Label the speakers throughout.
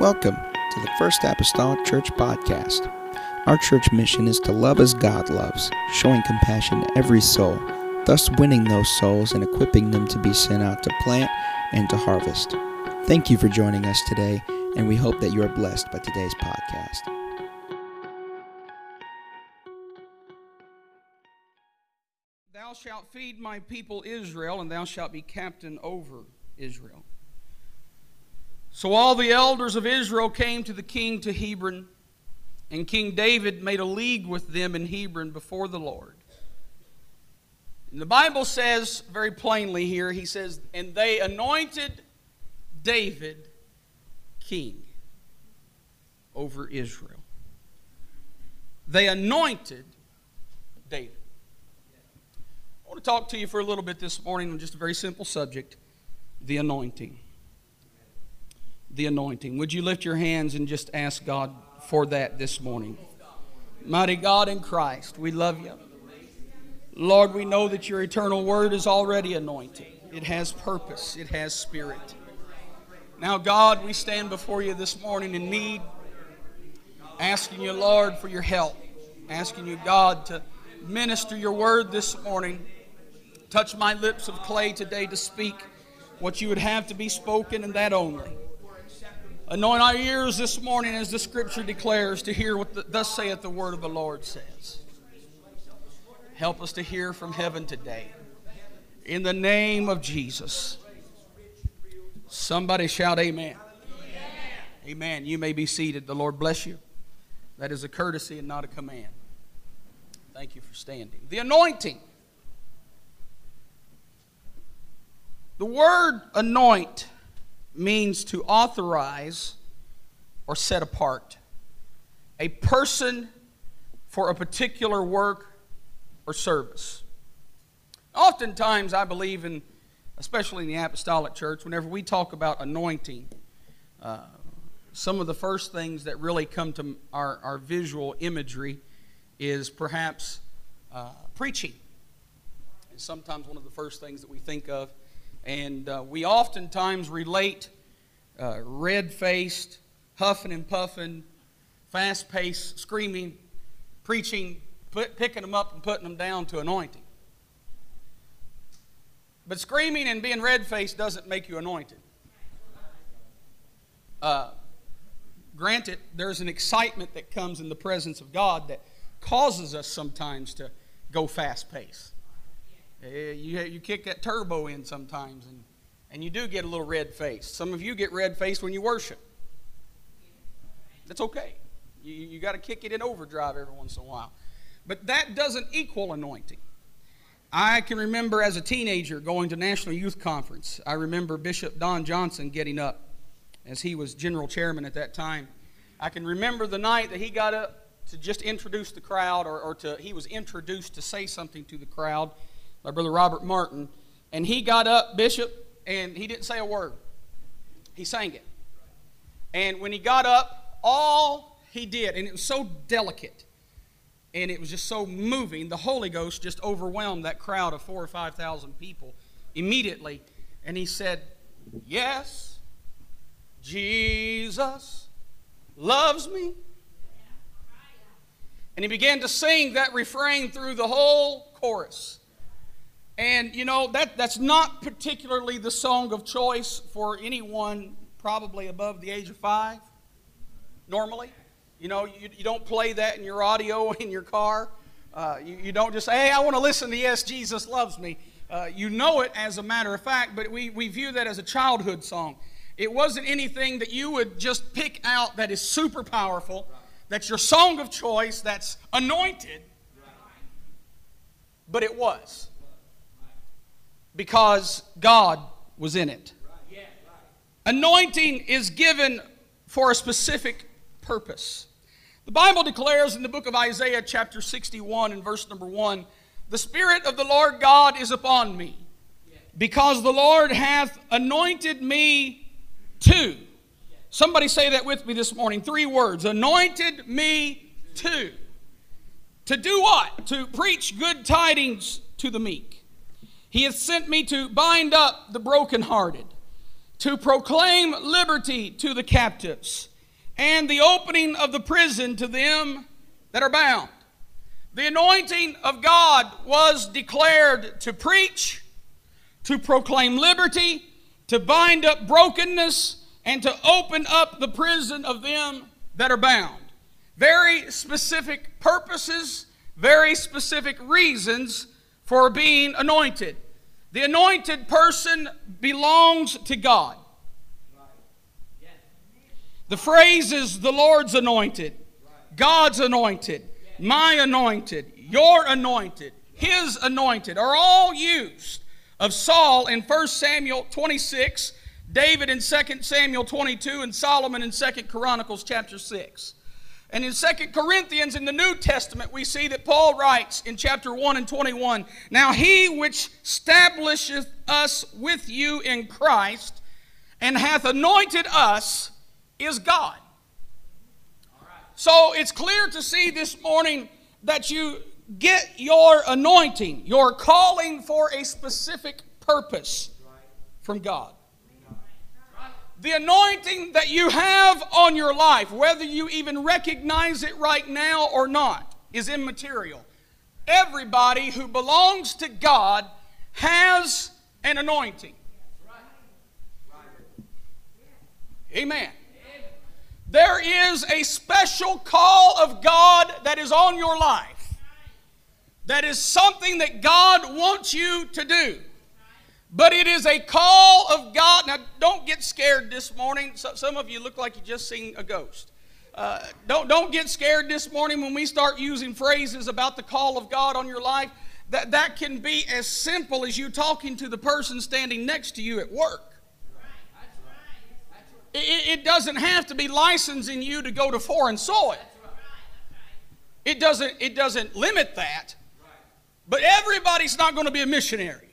Speaker 1: Welcome to the First Apostolic Church Podcast. Our church mission is to love as God loves, showing compassion to every soul, thus winning those souls and equipping them to be sent out to plant and to harvest. Thank you for joining us today, and we hope that you are blessed by today's podcast.
Speaker 2: Thou shalt feed my people Israel, and thou shalt be captain over Israel. So all the elders of Israel came to the king to Hebron, and King David made a league with them in Hebron before the Lord. And the Bible says very plainly here, he says, and they anointed David king over Israel. They anointed David. I want to talk to you for a little bit this morning on just a very simple subject the anointing the anointing. Would you lift your hands and just ask God for that this morning? Mighty God in Christ, we love you. Lord, we know that your eternal word is already anointed. It has purpose, it has spirit. Now, God, we stand before you this morning in need, asking you, Lord, for your help, asking you, God, to minister your word this morning. Touch my lips of clay today to speak what you would have to be spoken and that only. Anoint our ears this morning as the scripture declares to hear what the, thus saith the word of the Lord says. Help us to hear from heaven today. In the name of Jesus. Somebody shout amen. amen. Amen. You may be seated. The Lord bless you. That is a courtesy and not a command. Thank you for standing. The anointing. The word anoint means to authorize or set apart. A person for a particular work or service. Oftentimes, I believe in, especially in the apostolic church, whenever we talk about anointing, uh, some of the first things that really come to our, our visual imagery is perhaps uh, preaching. It's sometimes one of the first things that we think of. And uh, we oftentimes relate uh, red faced, huffing and puffing, fast paced, screaming, preaching, put, picking them up and putting them down to anointing. But screaming and being red faced doesn't make you anointed. Uh, granted, there's an excitement that comes in the presence of God that causes us sometimes to go fast pace. Eh, you, you kick that turbo in sometimes, and, and you do get a little red faced. Some of you get red faced when you worship. That's okay. You, you got to kick it in overdrive every once in a while. But that doesn't equal anointing. I can remember as a teenager going to National Youth Conference. I remember Bishop Don Johnson getting up as he was general chairman at that time. I can remember the night that he got up to just introduce the crowd, or, or to he was introduced to say something to the crowd my brother Robert Martin, and he got up, Bishop, and he didn't say a word. He sang it. And when he got up, all he did, and it was so delicate, and it was just so moving, the Holy Ghost just overwhelmed that crowd of four or five thousand people immediately. And he said, Yes, Jesus loves me. And he began to sing that refrain through the whole chorus. And you know, that, that's not particularly the song of choice for anyone probably above the age of five, normally. You know, you, you don't play that in your audio in your car. Uh, you, you don't just say, hey, I want to listen to Yes, Jesus Loves Me. Uh, you know it as a matter of fact, but we, we view that as a childhood song. It wasn't anything that you would just pick out that is super powerful, that's your song of choice, that's anointed, but it was because God was in it. Anointing is given for a specific purpose. The Bible declares in the book of Isaiah, chapter 61, and verse number 1 The Spirit of the Lord God is upon me, because the Lord hath anointed me to. Somebody say that with me this morning. Three words anointed me to. To do what? To preach good tidings to the meek. He hath sent me to bind up the brokenhearted, to proclaim liberty to the captives, and the opening of the prison to them that are bound. The anointing of God was declared to preach, to proclaim liberty, to bind up brokenness, and to open up the prison of them that are bound. Very specific purposes, very specific reasons for being anointed. The anointed person belongs to God. The phrase is the Lord's anointed, God's anointed, my anointed, your anointed, his anointed are all used of Saul in 1 Samuel 26, David in 2 Samuel 22, and Solomon in 2 Chronicles chapter 6. And in 2 Corinthians in the New Testament, we see that Paul writes in chapter 1 and 21 Now he which establisheth us with you in Christ and hath anointed us is God. So it's clear to see this morning that you get your anointing, your calling for a specific purpose from God. The anointing that you have on your life, whether you even recognize it right now or not, is immaterial. Everybody who belongs to God has an anointing. Amen. There is a special call of God that is on your life. That is something that God wants you to do. But it is a call of God. Now, don't get scared this morning. some of you look like you just seen a ghost. Uh, don't, don't get scared this morning when we start using phrases about the call of God on your life. That, that can be as simple as you talking to the person standing next to you at work. It, it doesn't have to be licensing you to go to foreign soil. It doesn't, it doesn't limit that. But everybody's not going to be a missionary.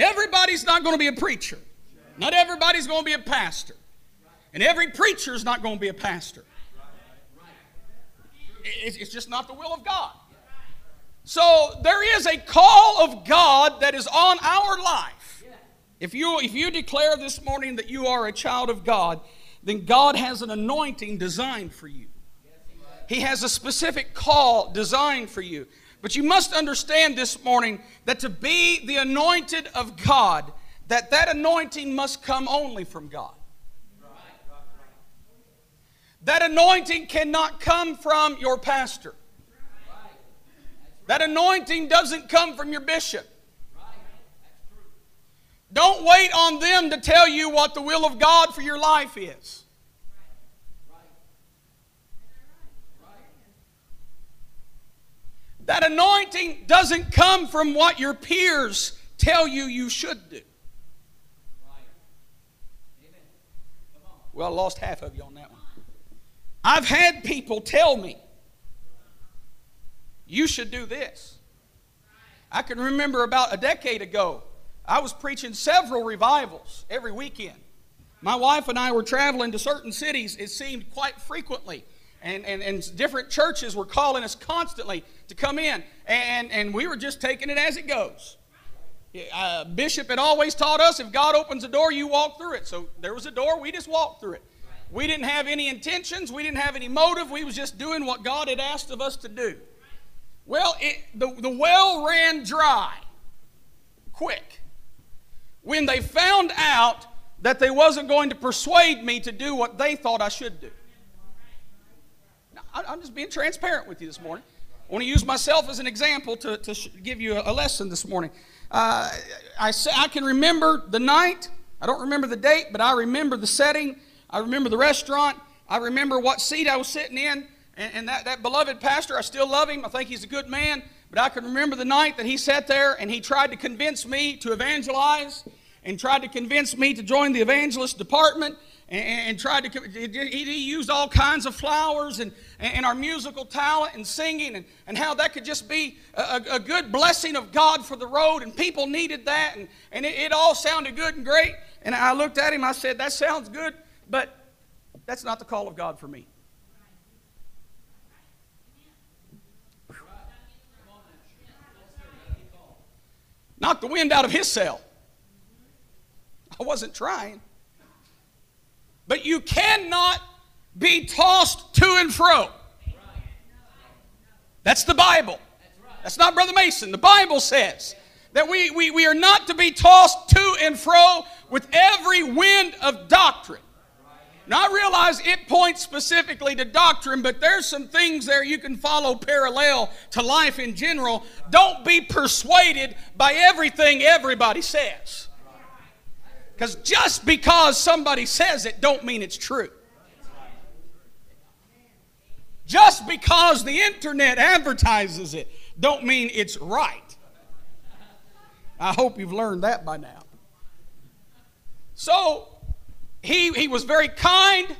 Speaker 2: Everybody's not going to be a preacher. Not everybody's going to be a pastor. And every preacher is not going to be a pastor. It's just not the will of God. So there is a call of God that is on our life. If you, if you declare this morning that you are a child of God, then God has an anointing designed for you. He has a specific call designed for you. But you must understand this morning that to be the anointed of God, that that anointing must come only from God. That anointing cannot come from your pastor. That anointing doesn't come from your bishop. Don't wait on them to tell you what the will of God for your life is. That anointing doesn't come from what your peers tell you you should do. Well, I lost half of you on that one. I've had people tell me, you should do this. I can remember about a decade ago, I was preaching several revivals every weekend. My wife and I were traveling to certain cities, it seemed quite frequently. And, and, and different churches were calling us constantly to come in. And, and we were just taking it as it goes. Uh, Bishop had always taught us if God opens a door, you walk through it. So there was a door, we just walked through it. We didn't have any intentions, we didn't have any motive, we was just doing what God had asked of us to do. Well, it, the, the well ran dry quick when they found out that they wasn't going to persuade me to do what they thought I should do. I'm just being transparent with you this morning. I want to use myself as an example to, to give you a, lesson this morning. Uh, I, say, I can remember the night. I don't remember the date, but I remember the setting. I remember the restaurant. I remember what seat I was sitting in. And, and that, that beloved pastor, I still love him. I think he's a good man. But I can remember the night that he sat there and he tried to convince me to evangelize and tried to convince me to join the evangelist department and, tried to, he used all kinds of flowers and, and our musical talent and singing and, and how that could just be a, a good blessing of God for the road and people needed that and, and it, it all sounded good and great. And I looked at him, I said, that sounds good, but that's not the call of God for me. Knock the wind out of his sail. I wasn't trying. But you cannot be tossed to and fro. That's the Bible. That's not Brother Mason. The Bible says that we, we, we are not to be tossed to and fro with every wind of doctrine. Now, I realize it points specifically to doctrine, but there's some things there you can follow parallel to life in general. Don't be persuaded by everything everybody says. Because just because somebody says it don't mean it's true. Just because the internet advertises it don't mean it's right. I hope you've learned that by now. So, he, he was very kind.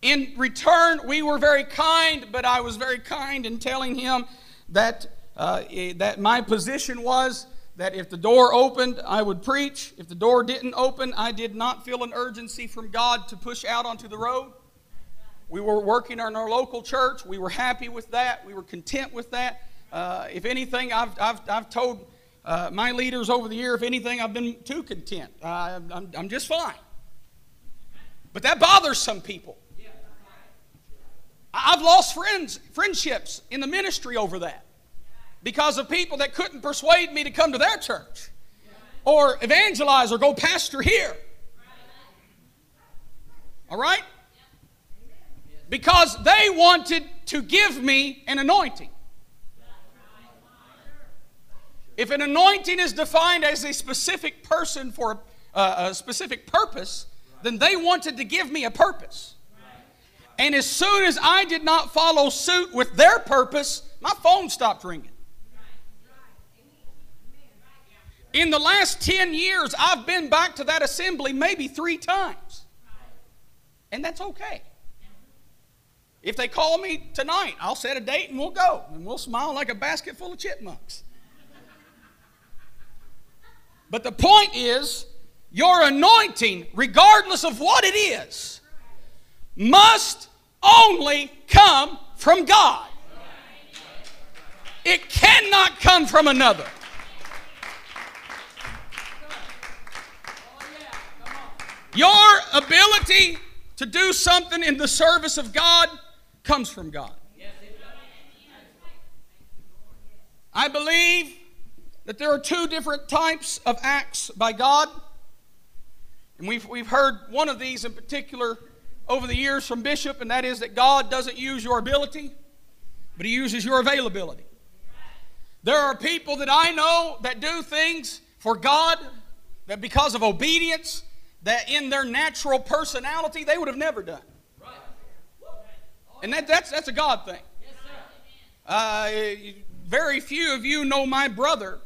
Speaker 2: In return, we were very kind, but I was very kind in telling him that, uh, eh, that my position was that if the door opened, I would preach. If the door didn't open, I did not feel an urgency from God to push out onto the road. We were working in our local church. We were happy with that. We were content with that. Uh, if anything, I've, I've, I've told uh, my leaders over the year, if anything, I've been too content. Uh, I'm, I'm just fine. But that bothers some people. I've lost friends, friendships in the ministry over that because of people that couldn't persuade me to come to their church or evangelize or go pastor here. All right? because they wanted to give me an anointing. If an anointing is defined as a specific person for a, a specific purpose, then they wanted to give me a purpose. And as soon as I did not follow suit with their purpose, my phone stopped ringing. In the last 10 years, I've been back to that assembly maybe three times. And that's okay. If they call me tonight, I'll set a date and we'll go. And we'll smile like a basket full of chipmunks. But the point is, your anointing, regardless of what it is, must only come from God. It cannot come from another. Your ability to do something in the service of God comes from God. I believe that there are two different types of acts by God. And we've, we've heard one of these in particular over the years from Bishop, and that is that God doesn't use your ability, but He uses your availability. There are people that I know that do things for God that because of obedience, that in their natural personality, they would have never done. And that, that's, that's a God thing. Uh, very few of you know my brother,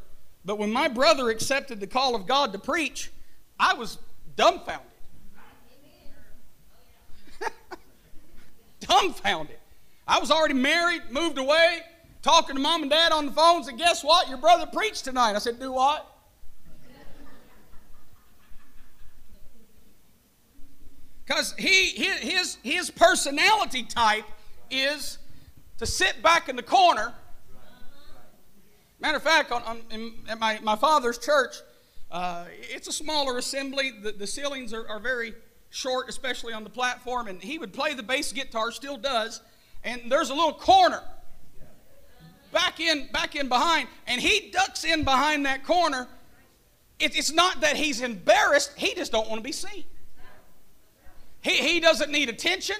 Speaker 2: but when my brother accepted the call of God to preach, I was dumbfounded. dumbfounded. I was already married, moved away, talking to mom and dad on the phones, and guess what? Your brother preached tonight. I said, Do what? Because he, his, his personality type is to sit back in the corner. Matter of fact, on, on in, at my, my father's church, uh, it's a smaller assembly. The, the ceilings are, are very short, especially on the platform. And he would play the bass guitar, still does. And there's a little corner back in, back in behind, and he ducks in behind that corner. It, it's not that he's embarrassed; he just don't want to be seen. He, he doesn't need attention.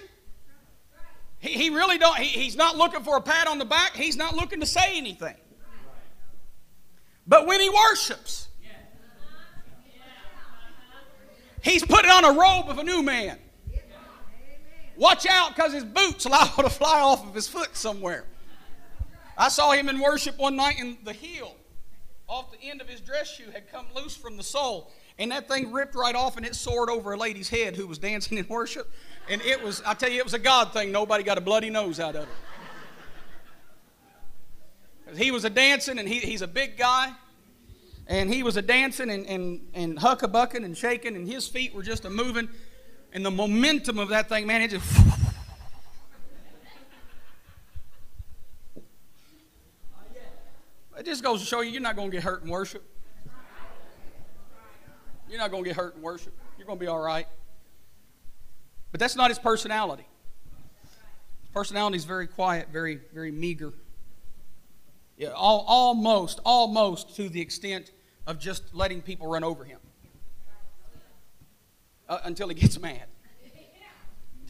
Speaker 2: He, he really don't. He, he's not looking for a pat on the back. He's not looking to say anything. But when he worships, he's putting on a robe of a new man. Watch out because his boots liable to fly off of his foot somewhere. I saw him in worship one night and the heel off the end of his dress shoe had come loose from the sole and that thing ripped right off and it soared over a lady's head who was dancing in worship. And it was, I tell you, it was a God thing. Nobody got a bloody nose out of it. He was a dancing, and he, he's a big guy. And he was a dancing and, and, and huckabucking and shaking, and his feet were just a moving. And the momentum of that thing, man, it just. It just goes to show you you're not going to get hurt in worship. You're not going to get hurt in worship. You're going to be all right. But that's not his personality. His personality is very quiet, very, very meager. Yeah, all, almost, almost to the extent of just letting people run over him uh, until he gets mad.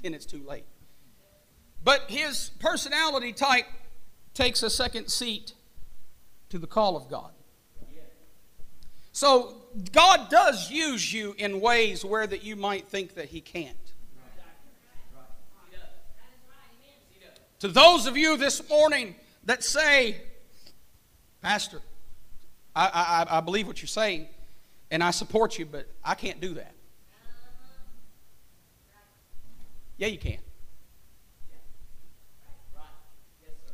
Speaker 2: Then it's too late. But his personality type takes a second seat to the call of God. So God does use you in ways where that you might think that he can't. To those of you this morning that say, Pastor, I, I, I believe what you're saying and I support you, but I can't do that. Yeah, you can.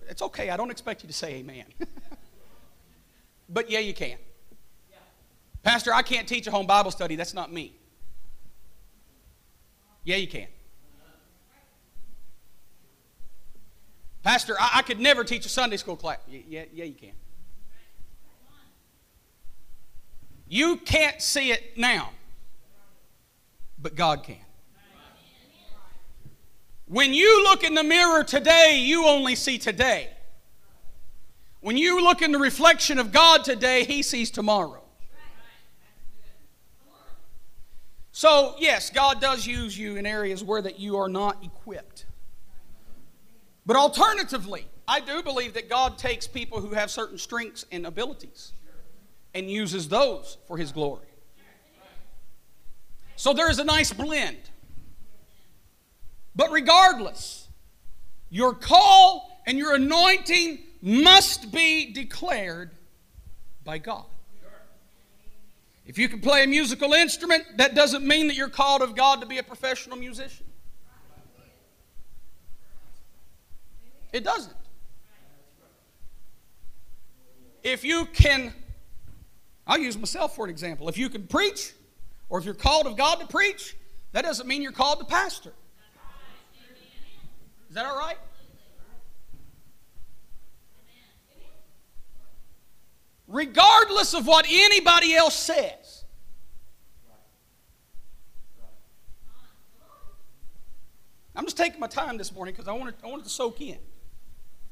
Speaker 2: It's okay. I don't expect you to say amen. but yeah, you can. Pastor, I can't teach a home Bible study. That's not me. Yeah, you can. Pastor, I, I could never teach a Sunday school class. Yeah, yeah, you can. You can't see it now, but God can. When you look in the mirror today, you only see today. When you look in the reflection of God today, He sees tomorrow. So, yes, God does use you in areas where that you are not equipped. But alternatively, I do believe that God takes people who have certain strengths and abilities and uses those for his glory. So there is a nice blend. But regardless, your call and your anointing must be declared by God. If you can play a musical instrument, that doesn't mean that you're called of God to be a professional musician. It doesn't. If you can, I'll use myself for an example. If you can preach, or if you're called of God to preach, that doesn't mean you're called to pastor. Is that all right? Regardless of what anybody else says. I'm just taking my time this morning because I want, I want it to soak in.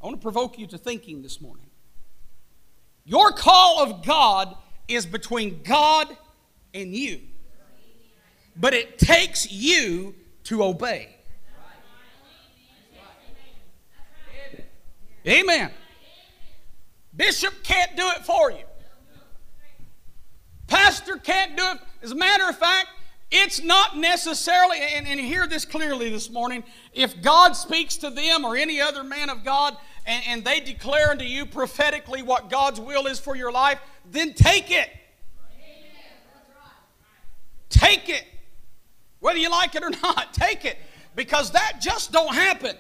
Speaker 2: I want to provoke you to thinking this morning. Your call of God is between God and you. But it takes you to obey. Amen. Bishop can't do it for you. Pastor can't do it. As a matter of fact, it's not necessarily, and, and hear this clearly this morning, if God speaks to them or any other man of God and, and they declare unto you prophetically what God's will is for your life, then take it. Take it. Whether you like it or not, take it. Because that just don't happen.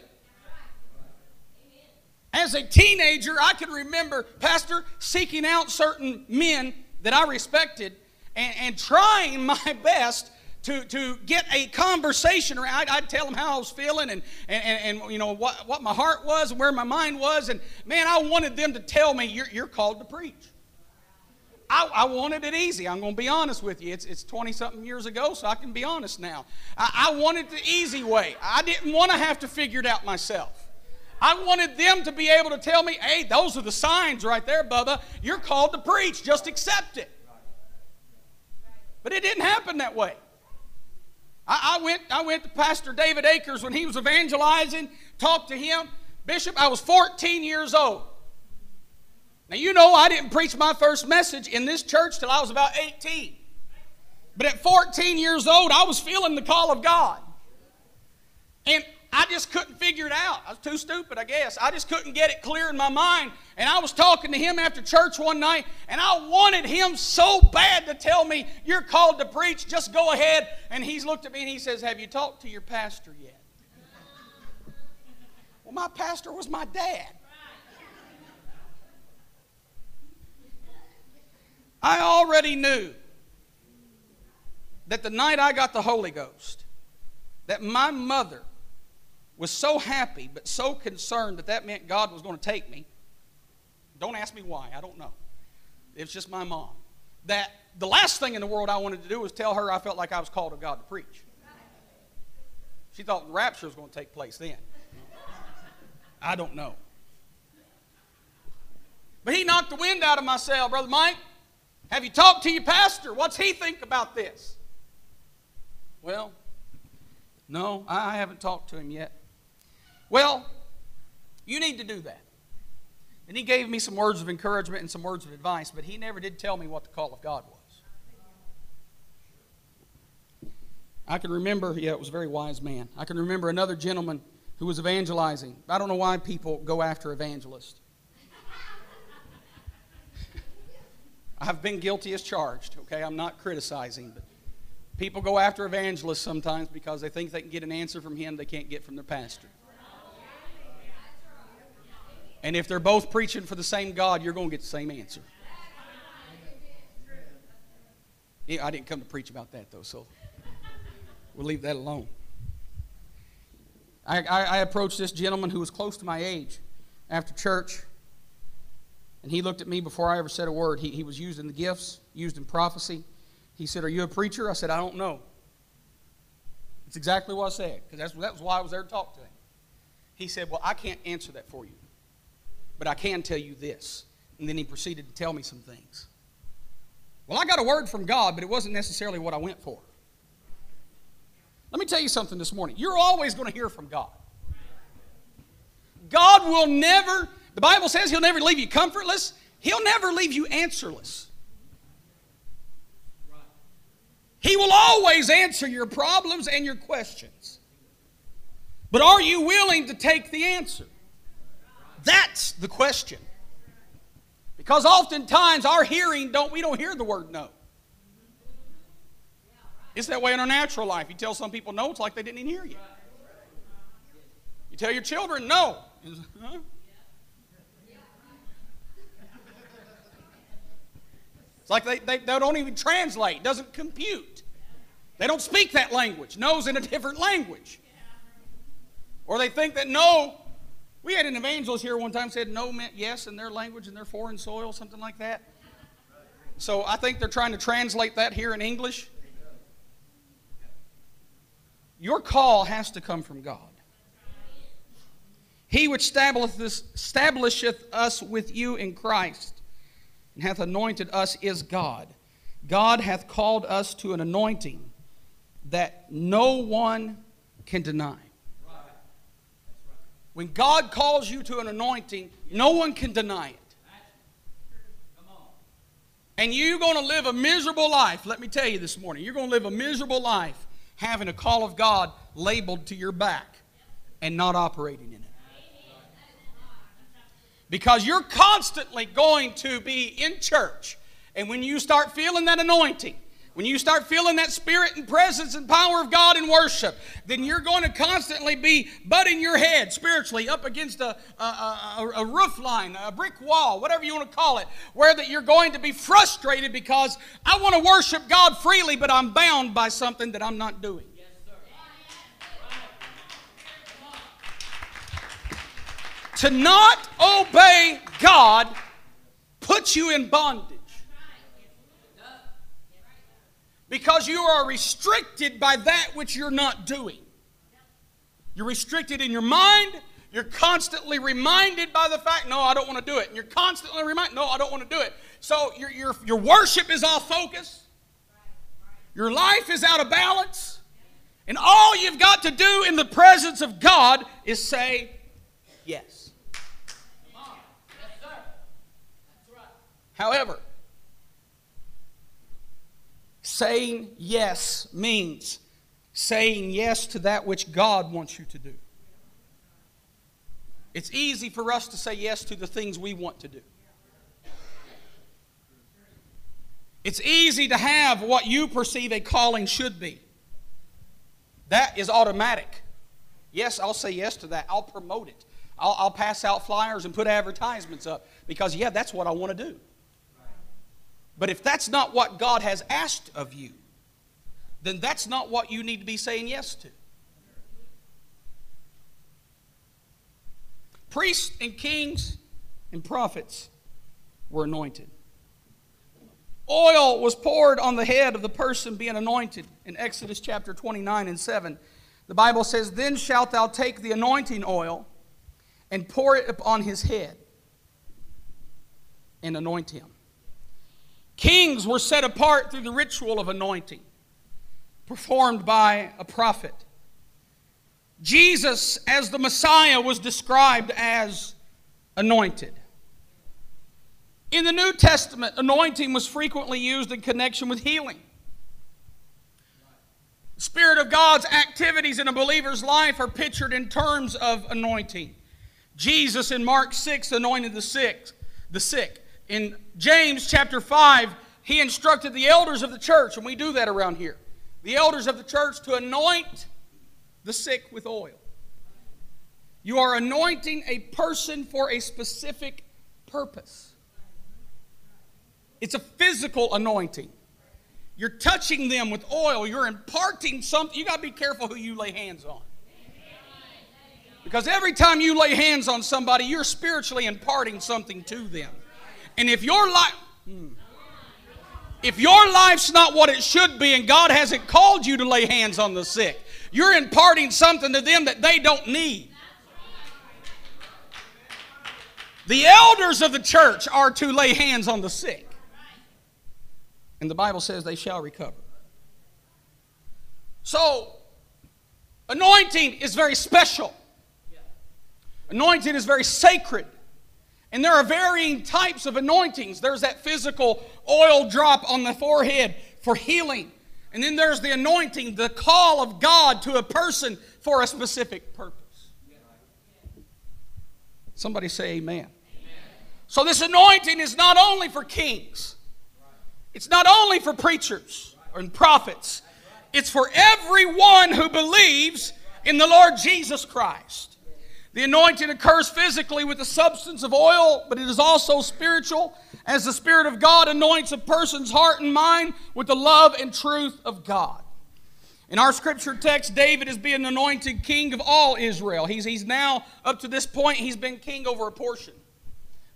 Speaker 2: As a teenager, I can remember, Pastor, seeking out certain men that I respected and, and trying my best to, to get a conversation around. I'd, I'd, tell them how I was feeling and, and, and, you know what, what my heart was and where my mind was. And man, I wanted them to tell me, you're, you're called to preach. I, I, wanted it easy. I'm going to be honest with you. It's, it's 20 something years ago, so I can be honest now. I, I wanted the easy way. I didn't want to have to figure it out myself. I wanted them to be able to tell me, hey, those are the signs right there, Bubba. You're called to preach. Just accept it. But it didn't happen that way. I, I, went, I went to Pastor David Akers when he was evangelizing, talked to him. Bishop, I was 14 years old. Now, you know, I didn't preach my first message in this church till I was about 18. But at 14 years old, I was feeling the call of God. And I just couldn't figure it out. I was too stupid, I guess. I just couldn't get it clear in my mind. And I was talking to him after church one night, and I wanted him so bad to tell me, You're called to preach, just go ahead. And he's looked at me and he says, Have you talked to your pastor yet? well, my pastor was my dad. I already knew that the night I got the Holy Ghost, that my mother was so happy but so concerned that that meant God was going to take me. Don't ask me why, I don't know. It's just my mom. that the last thing in the world I wanted to do was tell her I felt like I was called of God to preach. She thought the rapture was going to take place then. I don't know. But he knocked the wind out of my sail, Brother Mike. Have you talked to your pastor? What's he think about this? Well, no, I haven't talked to him yet. Well, you need to do that. And he gave me some words of encouragement and some words of advice, but he never did tell me what the call of God was. I can remember, yeah, it was a very wise man. I can remember another gentleman who was evangelizing. I don't know why people go after evangelists. I've been guilty as charged, okay? I'm not criticizing, but people go after evangelists sometimes because they think they can get an answer from him they can't get from their pastor. And if they're both preaching for the same God, you're going to get the same answer. Yeah, I didn't come to preach about that, though, so we'll leave that alone. I, I, I, approached this gentleman who was close to my age after church, and he looked at me before I ever said a word. He, he was used in the gifts, used in prophecy. He said, Are you a preacher? I said, I don't know. That's exactly what I said, because that was why I was there to talk to him. He said, Well, I can't answer that for you but I can tell you this. And then he proceeded to tell me some things. Well, I got a word from God, but it wasn't necessarily what I went for. Let me tell you something this morning. You're always going to hear from God. God will never, the Bible says He'll never leave you comfortless, He'll never leave you answerless. He will always answer your problems and your questions. But are you willing to take the answer? That's the question. Because oftentimes our hearing don't we don't hear the word no. It's that way in our natural life. You tell some people no, it's like they didn't even hear you. You tell your children no. It's like they, they, they don't even translate, doesn't compute. They don't speak that language. No's in a different language. Or they think that no we had an evangelist here one time said no meant yes in their language in their foreign soil, something like that. So I think they're trying to translate that here in English. Your call has to come from God. He which establisheth us with you in Christ and hath anointed us is God. God hath called us to an anointing that no one can deny. When God calls you to an anointing, no one can deny it. And you're going to live a miserable life. Let me tell you this morning, you're going to live a miserable life having a call of God labeled to your back and not operating in it. Because you're constantly going to be in church. And when you start feeling that anointing, when you start feeling that spirit and presence and power of God in worship, then you're going to constantly be butting your head spiritually up against a, a, a, a roof line, a brick wall, whatever you want to call it, where that you're going to be frustrated because I want to worship God freely, but I'm bound by something that I'm not doing. To not obey God puts you in bondage. Because you are restricted by that which you're not doing. You're restricted in your mind. You're constantly reminded by the fact, no, I don't want to do it. And you're constantly reminded, no, I don't want to do it. So your, your, your worship is off focus. Your life is out of balance. And all you've got to do in the presence of God is say yes. However, Saying yes means saying yes to that which God wants you to do. It's easy for us to say yes to the things we want to do. It's easy to have what you perceive a calling should be. That is automatic. Yes, I'll say yes to that. I'll promote it. I'll, I'll pass out flyers and put advertisements up because, yeah, that's what I want to do. But if that's not what God has asked of you, then that's not what you need to be saying yes to. Priests and kings and prophets were anointed. oil was poured on the head of the person being anointed in Exodus chapter 29 and 7. The Bible says, Then shalt thou take the anointing oil and pour it upon his head and anoint him. Kings were set apart through the ritual of anointing performed by a prophet. Jesus, as the Messiah, was described as anointed. In the New Testament, anointing was frequently used in connection with healing. Spirit of God's activities in a believer's life are pictured in terms of anointing. Jesus in Mark 6 anointed the sick, the sick. In James chapter 5, he instructed the elders of the church, and we do that around here. The elders of the church to anoint the sick with oil. You are anointing a person for a specific purpose. It's a physical anointing. You're touching them with oil. You're imparting something. You got to be careful who you lay hands on. Because every time you lay hands on somebody, you're spiritually imparting something to them. And if your life, if your life's not what it should be, and God hasn't called you to lay hands on the sick, you're imparting something to them that they don't need. The elders of the church are to lay hands on the sick. And the Bible says they shall recover. So, anointing is very special. Anointing is very sacred. And there are varying types of anointings. There's that physical oil drop on the forehead for healing. And then there's the anointing, the call of God to a person for a specific purpose. Somebody say amen. amen. So, this anointing is not only for kings, it's not only for preachers and prophets, it's for everyone who believes in the Lord Jesus Christ. The anointing occurs physically with the substance of oil, but it is also spiritual, as the Spirit of God anoints a person's heart and mind with the love and truth of God. In our scripture text, David is being anointed king of all Israel. He's, he's now, up to this point, he's been king over a portion.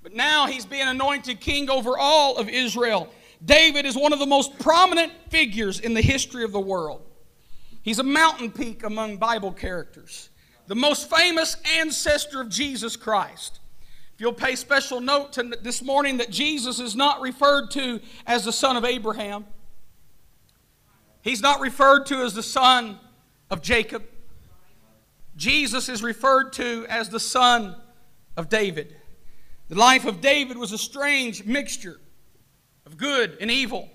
Speaker 2: But now he's being anointed king over all of Israel. David is one of the most prominent figures in the history of the world. He's a mountain peak among Bible characters the most famous ancestor of Jesus Christ. If you'll pay special note to this morning that Jesus is not referred to as the son of Abraham, he's not referred to as the son of Jacob. Jesus is referred to as the son of David. The life of David was a strange mixture of good and evil.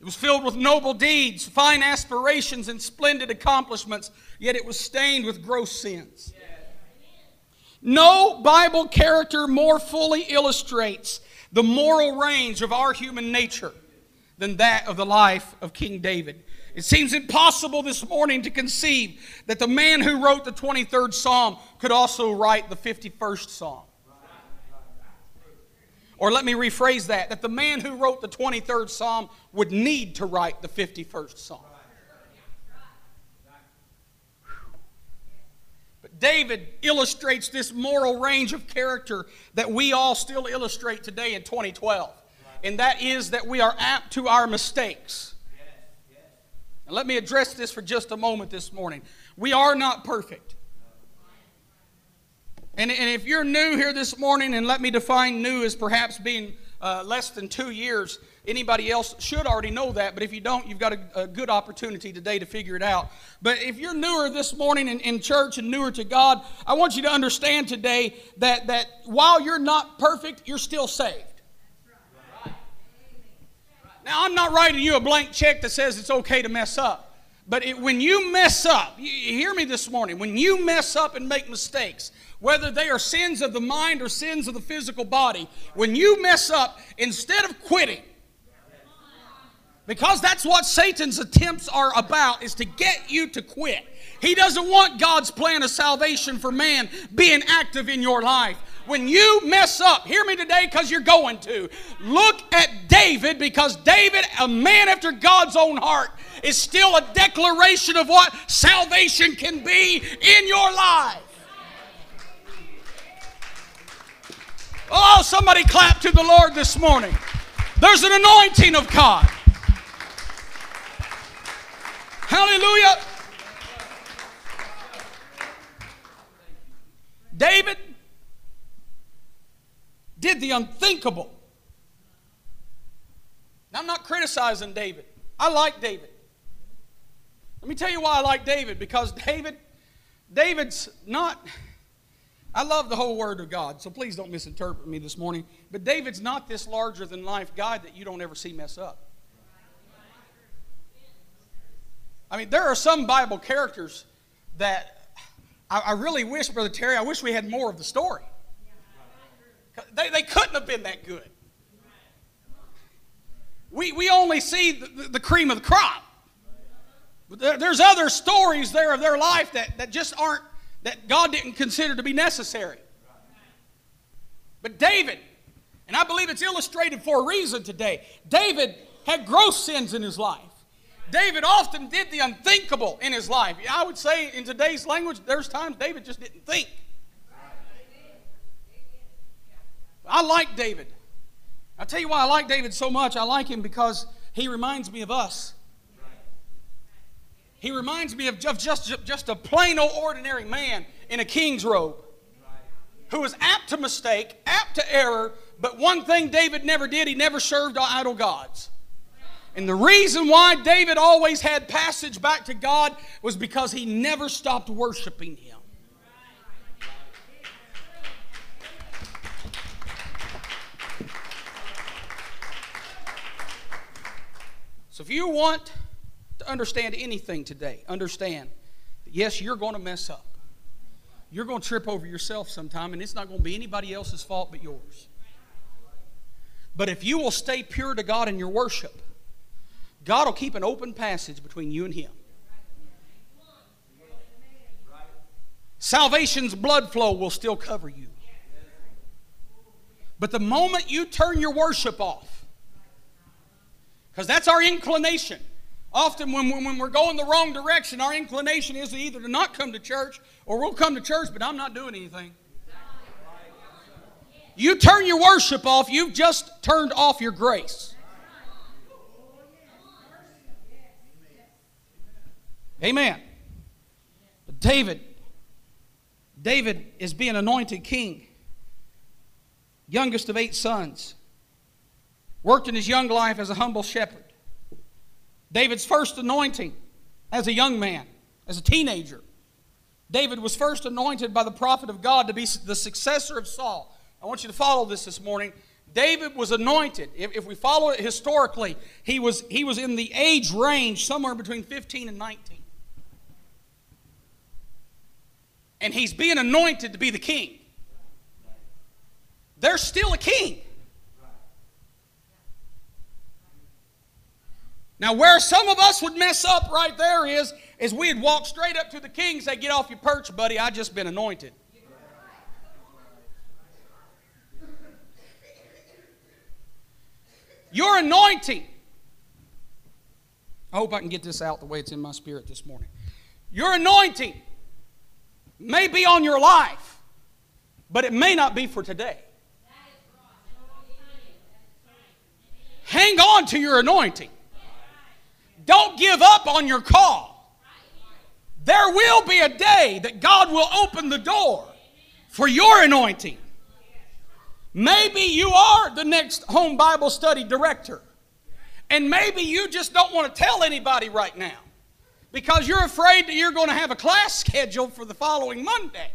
Speaker 2: It was filled with noble deeds, fine aspirations, and splendid accomplishments, yet it was stained with gross sins. No Bible character more fully illustrates the moral range of our human nature than that of the life of King David. It seems impossible this morning to conceive that the man who wrote the 23rd Psalm could also write the 51st Psalm. Or let me rephrase that that the man who wrote the 23rd Psalm would need to write the 51st Psalm. But David illustrates this moral range of character that we all still illustrate today in 2012. And that is that we are apt to our mistakes. And let me address this for just a moment this morning. We are not perfect. And, and if you're new here this morning, and let me define new as perhaps being uh, less than two years, anybody else should already know that, but if you don't, you've got a, a good opportunity today to figure it out. But if you're newer this morning in, in church and newer to God, I want you to understand today that, that while you're not perfect, you're still saved. Now, I'm not writing you a blank check that says it's okay to mess up. But it, when you mess up, you, you hear me this morning, when you mess up and make mistakes, whether they are sins of the mind or sins of the physical body, when you mess up, instead of quitting, because that's what Satan's attempts are about, is to get you to quit. He doesn't want God's plan of salvation for man being active in your life. When you mess up, hear me today because you're going to. Look at David because David, a man after God's own heart, is still a declaration of what salvation can be in your life. Oh, somebody clap to the Lord this morning. There's an anointing of God. Hallelujah. David did the unthinkable. Now, I'm not criticizing David. I like David. Let me tell you why I like David because David David's not I love the whole word of God, so please don't misinterpret me this morning, but David's not this larger than life guy that you don't ever see mess up. I mean, there are some Bible characters that I, I really wish, Brother Terry, I wish we had more of the story. They, they couldn't have been that good. We, we only see the, the cream of the crop. But there, there's other stories there of their life that, that just aren't, that God didn't consider to be necessary. But David, and I believe it's illustrated for a reason today, David had gross sins in his life. David often did the unthinkable in his life. I would say, in today's language, there's times David just didn't think. I like David. I'll tell you why I like David so much. I like him because he reminds me of us. He reminds me of just, just a plain old ordinary man in a king's robe who is apt to mistake, apt to error, but one thing David never did, he never served idol gods. And the reason why David always had passage back to God was because he never stopped worshiping him. So if you want to understand anything today, understand that yes, you're going to mess up. You're going to trip over yourself sometime, and it's not going to be anybody else's fault but yours. But if you will stay pure to God in your worship, God will keep an open passage between you and Him. Salvation's blood flow will still cover you. But the moment you turn your worship off, because that's our inclination. Often, when, when we're going the wrong direction, our inclination is either to not come to church or we'll come to church, but I'm not doing anything. You turn your worship off, you've just turned off your grace. Amen. But David, David is being anointed king, youngest of eight sons. Worked in his young life as a humble shepherd. David's first anointing as a young man, as a teenager. David was first anointed by the prophet of God to be the successor of Saul. I want you to follow this this morning. David was anointed. If, if we follow it historically, he was, he was in the age range somewhere between 15 and 19. And he's being anointed to be the king. There's still a king. Now, where some of us would mess up right there is, is we'd walk straight up to the king and say, Get off your perch, buddy. I just been anointed. Your anointing. I hope I can get this out the way it's in my spirit this morning. Your anointing may be on your life, but it may not be for today. Hang on to your anointing. Don't give up on your call. There will be a day that God will open the door for your anointing. Maybe you are the next home Bible study director. And maybe you just don't want to tell anybody right now because you're afraid that you're going to have a class scheduled for the following Monday.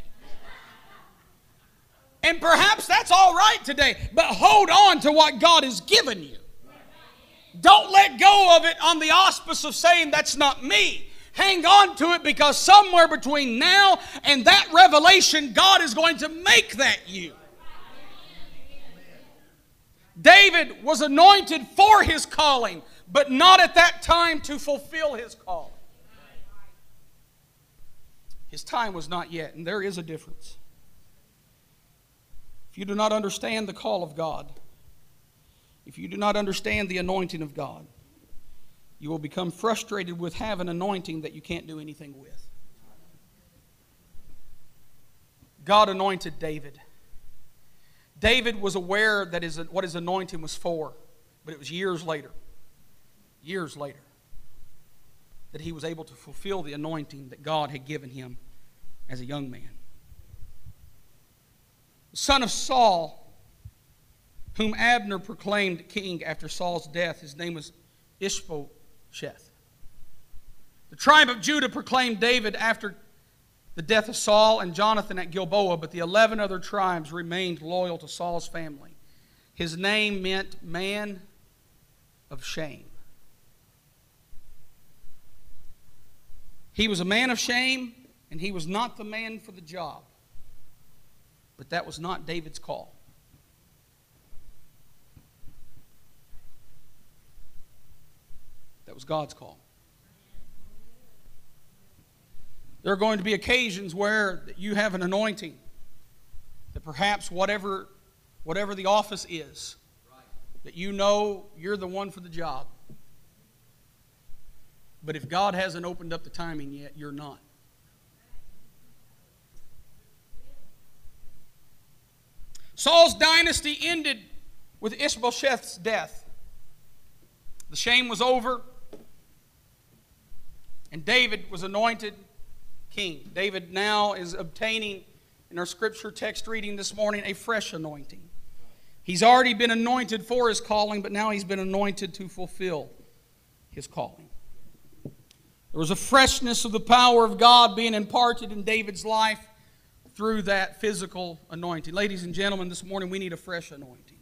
Speaker 2: And perhaps that's all right today, but hold on to what God has given you. Don't let go of it on the auspice of saying that's not me. Hang on to it because somewhere between now and that revelation, God is going to make that you. David was anointed for his calling, but not at that time to fulfill his calling. His time was not yet, and there is a difference. If you do not understand the call of God, if you do not understand the anointing of God, you will become frustrated with having anointing that you can't do anything with. God anointed David. David was aware that his, what his anointing was for. But it was years later, years later, that he was able to fulfill the anointing that God had given him as a young man. The son of Saul, whom Abner proclaimed king after Saul's death, his name was Ishbosheth. The tribe of Judah proclaimed David after the death of Saul and Jonathan at Gilboa, but the 11 other tribes remained loyal to Saul's family. His name meant man of shame. He was a man of shame, and he was not the man for the job. But that was not David's call. That was God's call. There are going to be occasions where you have an anointing that perhaps whatever, whatever the office is, that you know you're the one for the job. But if God hasn't opened up the timing yet, you're not. Saul's dynasty ended with Ishbosheth's death. The shame was over, and David was anointed king. David now is obtaining, in our scripture text reading this morning, a fresh anointing. He's already been anointed for his calling, but now he's been anointed to fulfill his calling. There was a freshness of the power of God being imparted in David's life through that physical anointing. Ladies and gentlemen, this morning we need a fresh anointing.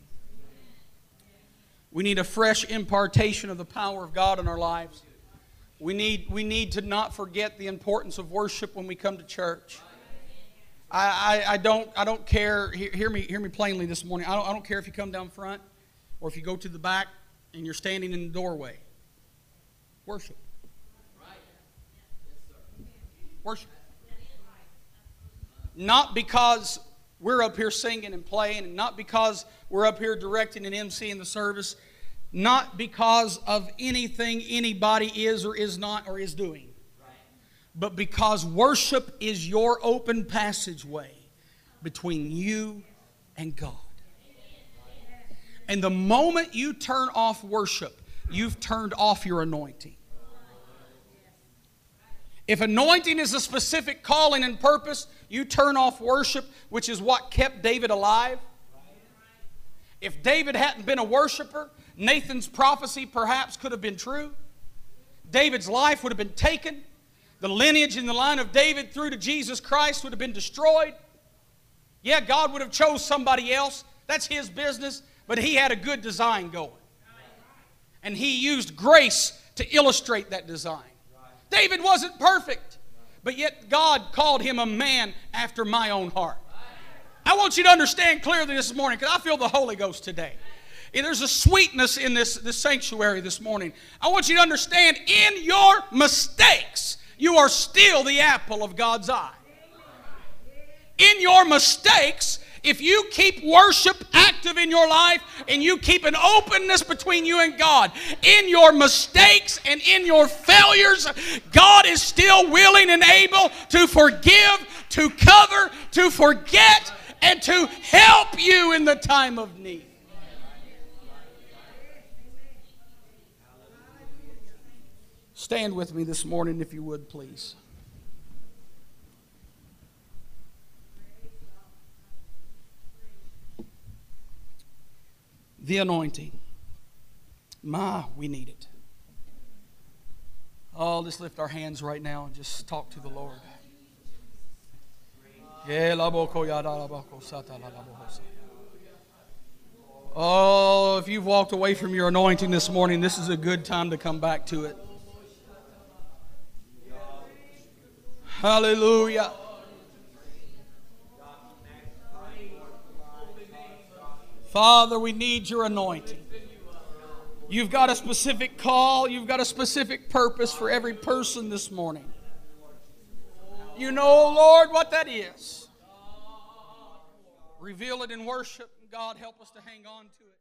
Speaker 2: We need a fresh impartation of the power of God in our lives. We need, we need to not forget the importance of worship when we come to church. I, I, I don't, I don't care, hear, hear, me, hear me plainly this morning. I don't, I don't care if you come down front or if you go to the back and you're standing in the doorway. Worship. Worship. Not because we're up here singing and playing, and not because we're up here directing and emceeing the service, not because of anything anybody is or is not or is doing, but because worship is your open passageway between you and God. And the moment you turn off worship, you've turned off your anointing. If anointing is a specific calling and purpose, you turn off worship, which is what kept David alive. If David hadn't been a worshiper, Nathan's prophecy perhaps could have been true. David's life would have been taken. The lineage in the line of David through to Jesus Christ would have been destroyed. Yeah, God would have chose somebody else. That's his business, but he had a good design going. And he used grace to illustrate that design. David wasn't perfect, but yet God called him a man after my own heart. I want you to understand clearly this morning because I feel the Holy Ghost today. There's a sweetness in this, this sanctuary this morning. I want you to understand in your mistakes, you are still the apple of God's eye. In your mistakes, if you keep worship active in your life and you keep an openness between you and God, in your mistakes and in your failures, God is still willing and able to forgive, to cover, to forget, and to help you in the time of need. Stand with me this morning, if you would, please. the anointing. My, we need it. Oh, let's lift our hands right now and just talk to the Lord. Oh, if you've walked away from your anointing this morning, this is a good time to come back to it. Hallelujah. Father, we need your anointing. You've got a specific call, you've got a specific purpose for every person this morning. You know, Lord, what that is. Reveal it in worship, and God, help us to hang on to
Speaker 1: it.